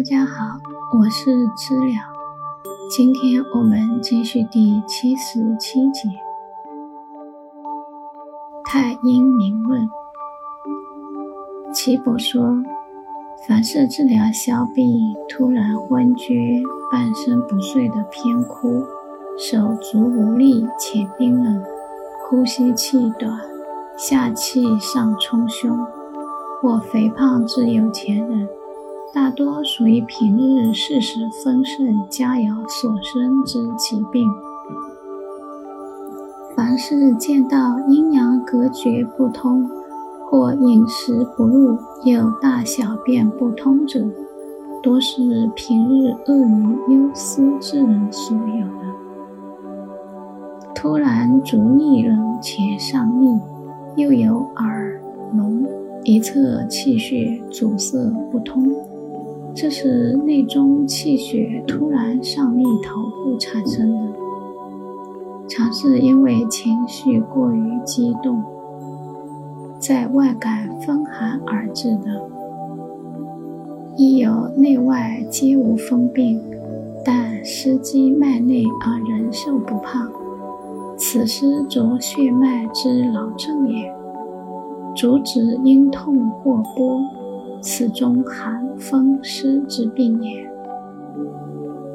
大家好，我是知了。今天我们继续第七十七节《太阴明论》。岐伯说，凡是治疗消痹突然昏厥、半身不遂的偏枯，手足无力且冰冷，呼吸气短，下气上冲胸，或肥胖之有钱人。大多属于平日事食丰盛、佳肴所生之疾病。凡是见到阴阳隔绝不通，或饮食不入，又大小便不通者，多是平日恶于忧思之人所有的。突然足逆冷且上逆，又有耳聋，一侧气血阻塞不通。这是内中气血突然上逆头部产生的，常是因为情绪过于激动，在外感风寒而致的。亦有内外皆无风病，但湿积脉内而人受不胖，此湿着血脉之劳症也。主指阴痛或波。此中寒风湿之病也。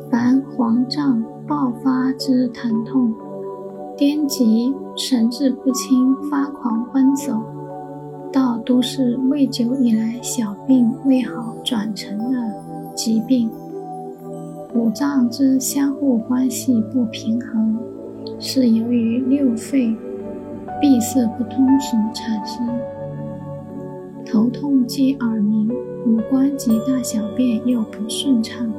凡黄胀爆发之疼痛、癫痫、神志不清、发狂奔走，到都是未久以来小病未好转成的疾病。五脏之相互关系不平衡，是由于六肺闭塞不通所产生。头痛即耳鸣，五官及大小便又不顺畅，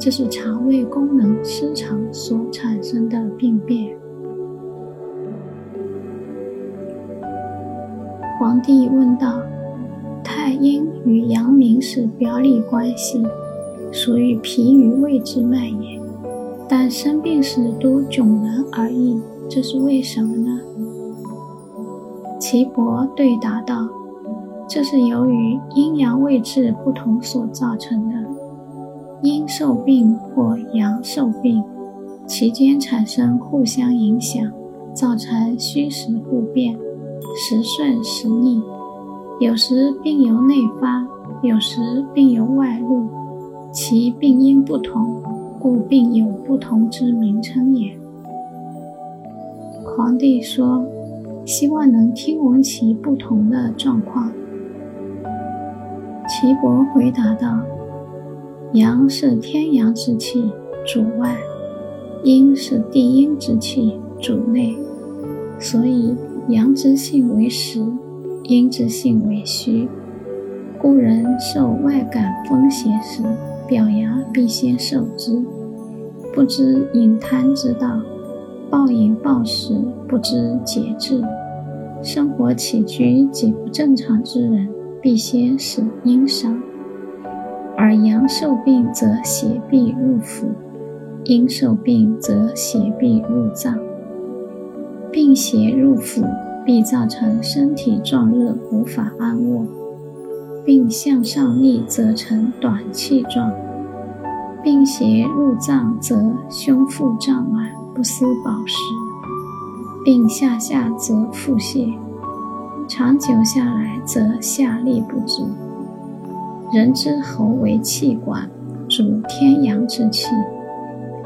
这是肠胃功能失常所产生的病变。皇帝问道：“太阴与阳明是表里关系，属于脾与胃之脉也，但生病时多迥然而异，这是为什么呢？”岐伯对答道。这是由于阴阳位置不同所造成的。阴受病或阳受病，其间产生互相影响，造成虚实互变，时顺时逆。有时病由内发，有时病由外露，其病因不同，故病有不同之名称也。皇帝说：“希望能听闻其不同的状况。”岐伯回答道：“阳是天阳之气，主外；阴是地阴之气，主内。所以阳之性为实，阴之性为虚。故人受外感风邪时，表阳必先受之。不知饮贪之道，暴饮暴食，不知节制，生活起居极不正常之人。”必先使阴伤，而阳受病则邪必入腑，阴受病则邪必入脏。病邪入腑，必造成身体壮热，无法安卧；病向上逆，则成短气状；病邪入脏，则胸腹胀满，不思饱食；病下下，则腹泻。长久下来，则下利不止。人之喉为气管，主天阳之气；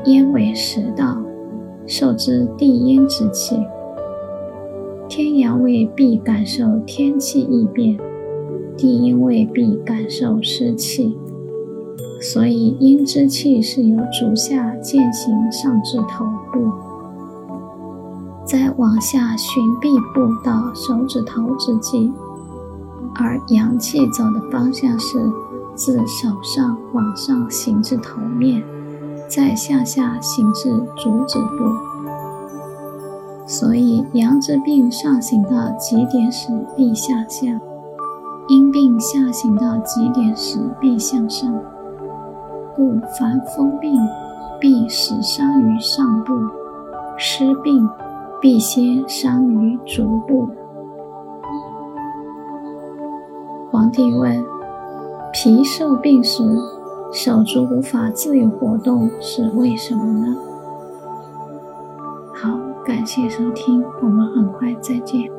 咽为食道，受之地阴之气。天阳位必感受天气异变，地阴位必感受湿气。所以阴之气是由足下渐行上至头部。再往下循臂部到手指头之际，而阳气走的方向是自手上往上行至头面，再向下行至足趾部。所以阳之病上行到极点时必向下，阴病下行到极点时必向上。故凡风病，必始伤于上部；湿病。必先伤于足部。皇帝问：皮受病时，手足无法自由活动是为什么呢？好，感谢收听，我们很快再见。